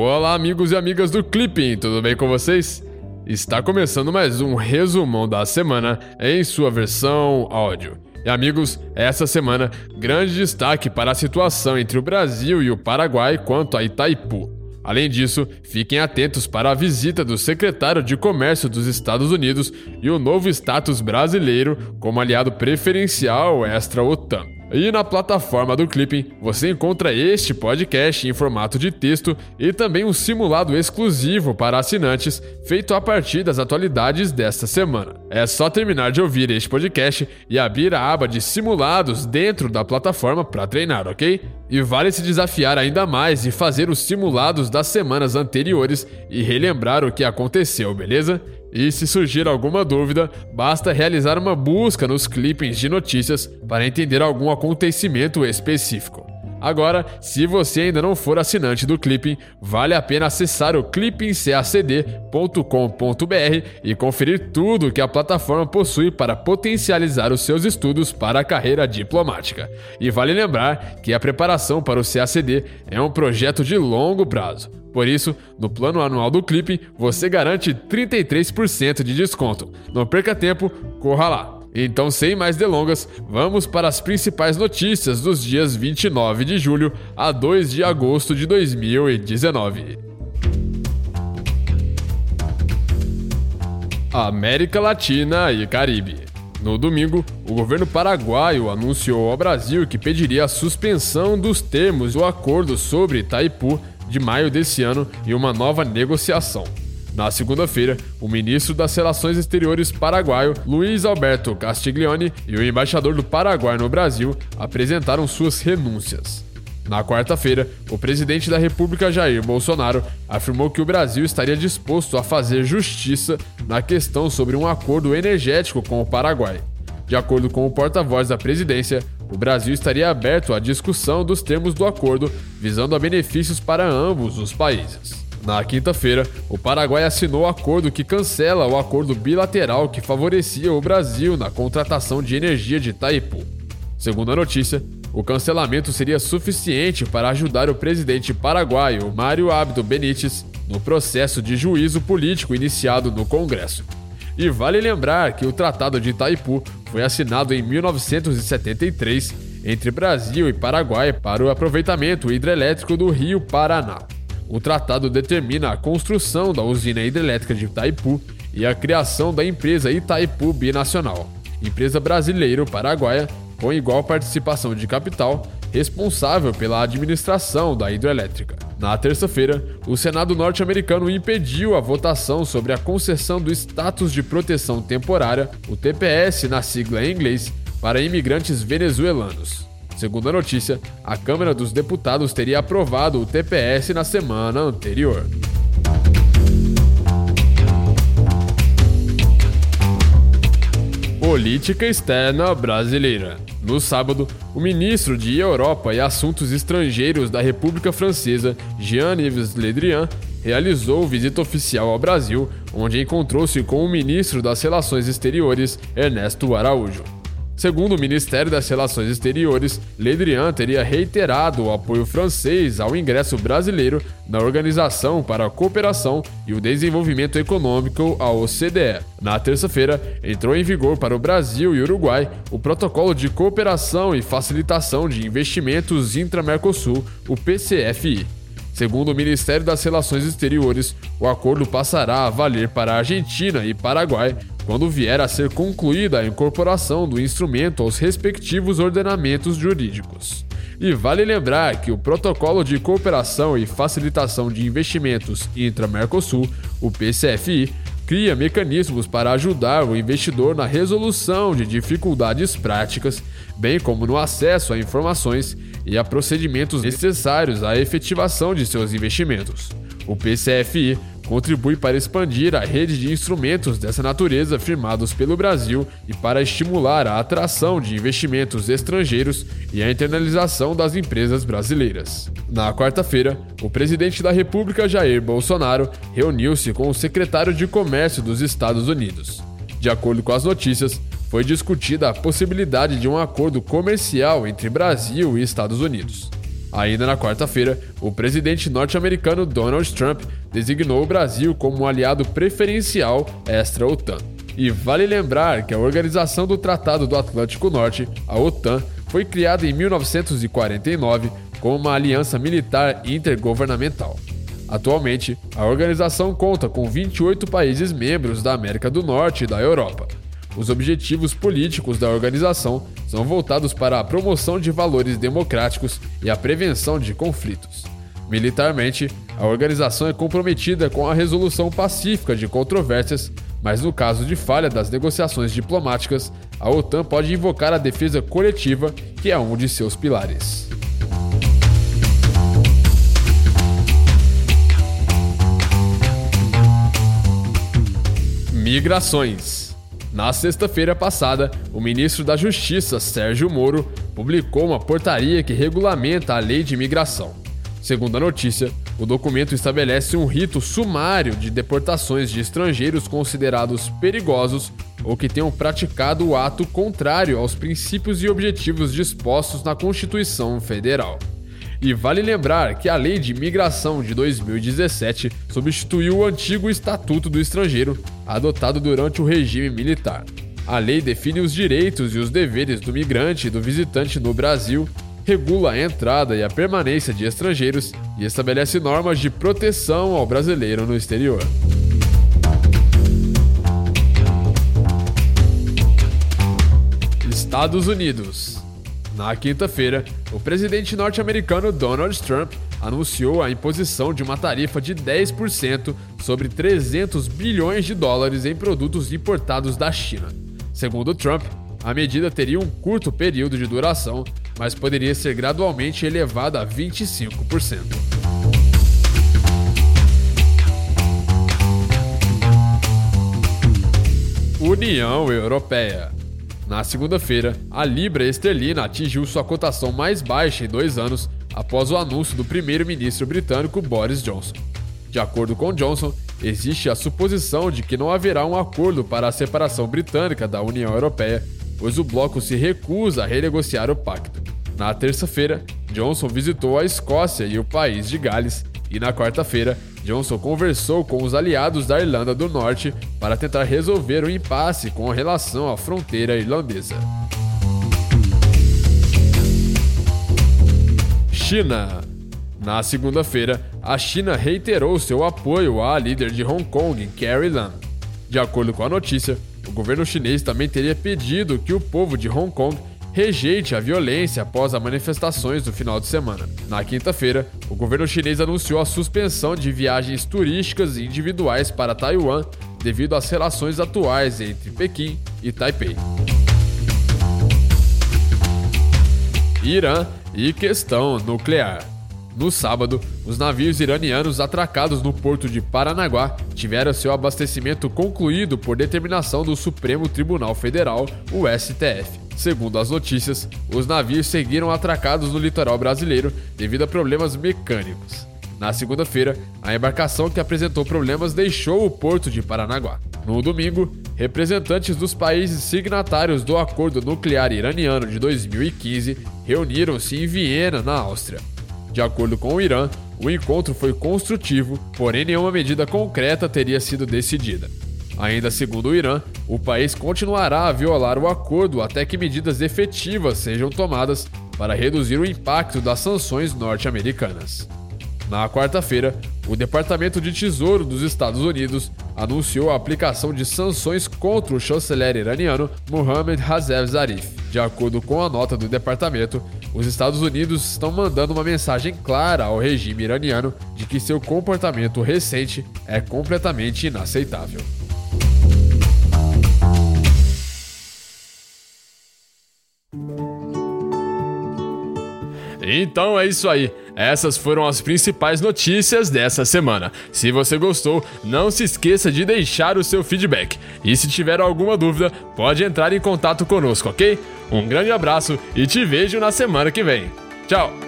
Olá, amigos e amigas do Clipping, tudo bem com vocês? Está começando mais um resumão da semana em sua versão áudio. E amigos, essa semana, grande destaque para a situação entre o Brasil e o Paraguai quanto a Itaipu. Além disso, fiquem atentos para a visita do secretário de Comércio dos Estados Unidos e o novo status brasileiro como aliado preferencial extra-OTAN. E na plataforma do Clipping você encontra este podcast em formato de texto e também um simulado exclusivo para assinantes feito a partir das atualidades desta semana. É só terminar de ouvir este podcast e abrir a aba de simulados dentro da plataforma para treinar, ok? E vale se desafiar ainda mais e fazer os simulados das semanas anteriores e relembrar o que aconteceu, beleza? E se surgir alguma dúvida, basta realizar uma busca nos clippings de notícias para entender algum acontecimento específico. Agora, se você ainda não for assinante do Clipping, vale a pena acessar o clippingcacd.com.br e conferir tudo que a plataforma possui para potencializar os seus estudos para a carreira diplomática. E vale lembrar que a preparação para o CACD é um projeto de longo prazo. Por isso, no plano anual do Clipping, você garante 33% de desconto. Não perca tempo, corra lá! Então, sem mais delongas, vamos para as principais notícias dos dias 29 de julho a 2 de agosto de 2019. América Latina e Caribe. No domingo, o governo paraguaio anunciou ao Brasil que pediria a suspensão dos termos do acordo sobre Itaipu de maio desse ano e uma nova negociação. Na segunda-feira, o ministro das Relações Exteriores paraguaio, Luiz Alberto Castiglione, e o embaixador do Paraguai no Brasil apresentaram suas renúncias. Na quarta-feira, o presidente da República Jair Bolsonaro afirmou que o Brasil estaria disposto a fazer justiça na questão sobre um acordo energético com o Paraguai. De acordo com o porta-voz da presidência, o Brasil estaria aberto à discussão dos termos do acordo, visando a benefícios para ambos os países. Na quinta-feira, o Paraguai assinou acordo que cancela o acordo bilateral que favorecia o Brasil na contratação de energia de Itaipu. Segundo a notícia, o cancelamento seria suficiente para ajudar o presidente paraguaio Mário Abdo Benítez no processo de juízo político iniciado no Congresso. E vale lembrar que o Tratado de Itaipu foi assinado em 1973 entre Brasil e Paraguai para o aproveitamento hidrelétrico do Rio Paraná. O tratado determina a construção da usina hidrelétrica de Itaipu e a criação da empresa Itaipu Binacional, empresa brasileiro-paraguaia com igual participação de capital, responsável pela administração da hidrelétrica. Na terça-feira, o Senado norte-americano impediu a votação sobre a concessão do status de proteção temporária, o TPS na sigla em inglês, para imigrantes venezuelanos. Segundo a notícia, a Câmara dos Deputados teria aprovado o TPS na semana anterior. Política externa brasileira. No sábado, o ministro de Europa e Assuntos Estrangeiros da República Francesa, Jean-Yves Le Drian, realizou visita oficial ao Brasil, onde encontrou-se com o ministro das Relações Exteriores, Ernesto Araújo. Segundo o Ministério das Relações Exteriores, Le Drian teria reiterado o apoio francês ao ingresso brasileiro na Organização para a Cooperação e o Desenvolvimento Econômico, a OCDE. Na terça-feira, entrou em vigor para o Brasil e Uruguai o Protocolo de Cooperação e Facilitação de Investimentos Intra-Mercosul, o PCFI. Segundo o Ministério das Relações Exteriores, o acordo passará a valer para a Argentina e Paraguai quando vier a ser concluída a incorporação do instrumento aos respectivos ordenamentos jurídicos. E vale lembrar que o Protocolo de Cooperação e Facilitação de Investimentos intra-Mercosul, o PCFI, cria mecanismos para ajudar o investidor na resolução de dificuldades práticas, bem como no acesso a informações e a procedimentos necessários à efetivação de seus investimentos. O PCFI contribui para expandir a rede de instrumentos dessa natureza firmados pelo Brasil e para estimular a atração de investimentos estrangeiros e a internalização das empresas brasileiras. Na quarta-feira, o presidente da República Jair Bolsonaro reuniu-se com o secretário de Comércio dos Estados Unidos. De acordo com as notícias, foi discutida a possibilidade de um acordo comercial entre Brasil e Estados Unidos. Ainda na quarta-feira, o presidente norte-americano Donald Trump designou o Brasil como um aliado preferencial extra-OTAN. E vale lembrar que a Organização do Tratado do Atlântico Norte, a OTAN, foi criada em 1949 como uma aliança militar intergovernamental. Atualmente, a organização conta com 28 países membros da América do Norte e da Europa. Os objetivos políticos da organização são voltados para a promoção de valores democráticos e a prevenção de conflitos. Militarmente, a organização é comprometida com a resolução pacífica de controvérsias, mas no caso de falha das negociações diplomáticas, a OTAN pode invocar a defesa coletiva, que é um de seus pilares. Migrações. Na sexta-feira passada, o ministro da Justiça, Sérgio Moro, publicou uma portaria que regulamenta a lei de imigração. Segundo a notícia, o documento estabelece um rito sumário de deportações de estrangeiros considerados perigosos ou que tenham praticado o ato contrário aos princípios e objetivos dispostos na Constituição Federal. E vale lembrar que a Lei de Imigração de 2017 substituiu o antigo Estatuto do Estrangeiro, adotado durante o regime militar. A lei define os direitos e os deveres do migrante e do visitante no Brasil, regula a entrada e a permanência de estrangeiros e estabelece normas de proteção ao brasileiro no exterior. Estados Unidos na quinta-feira, o presidente norte-americano Donald Trump anunciou a imposição de uma tarifa de 10% sobre 300 bilhões de dólares em produtos importados da China. Segundo Trump, a medida teria um curto período de duração, mas poderia ser gradualmente elevada a 25%. União Europeia na segunda-feira, a libra esterlina atingiu sua cotação mais baixa em dois anos após o anúncio do primeiro-ministro britânico Boris Johnson. De acordo com Johnson, existe a suposição de que não haverá um acordo para a separação britânica da União Europeia, pois o bloco se recusa a renegociar o pacto. Na terça-feira, Johnson visitou a Escócia e o país de Gales, e na quarta-feira, Johnson conversou com os aliados da Irlanda do Norte para tentar resolver o impasse com relação à fronteira irlandesa. China. Na segunda-feira, a China reiterou seu apoio à líder de Hong Kong, Carrie Lam. De acordo com a notícia, o governo chinês também teria pedido que o povo de Hong Kong rejeite a violência após as manifestações do final de semana. Na quinta-feira, o governo chinês anunciou a suspensão de viagens turísticas e individuais para Taiwan devido às relações atuais entre Pequim e Taipei. Irã e questão nuclear. No sábado, os navios iranianos atracados no porto de Paranaguá tiveram seu abastecimento concluído por determinação do Supremo Tribunal Federal, o STF. Segundo as notícias, os navios seguiram atracados no litoral brasileiro devido a problemas mecânicos. Na segunda-feira, a embarcação que apresentou problemas deixou o porto de Paranaguá. No domingo, representantes dos países signatários do Acordo Nuclear Iraniano de 2015 reuniram-se em Viena, na Áustria. De acordo com o Irã, o encontro foi construtivo, porém nenhuma medida concreta teria sido decidida. Ainda segundo o Irã, o país continuará a violar o acordo até que medidas efetivas sejam tomadas para reduzir o impacto das sanções norte-americanas. Na quarta-feira, o Departamento de Tesouro dos Estados Unidos anunciou a aplicação de sanções contra o chanceler iraniano Mohammad Hazev Zarif. De acordo com a nota do departamento, os Estados Unidos estão mandando uma mensagem clara ao regime iraniano de que seu comportamento recente é completamente inaceitável. Então é isso aí. Essas foram as principais notícias dessa semana. Se você gostou, não se esqueça de deixar o seu feedback. E se tiver alguma dúvida, pode entrar em contato conosco, ok? Um grande abraço e te vejo na semana que vem. Tchau!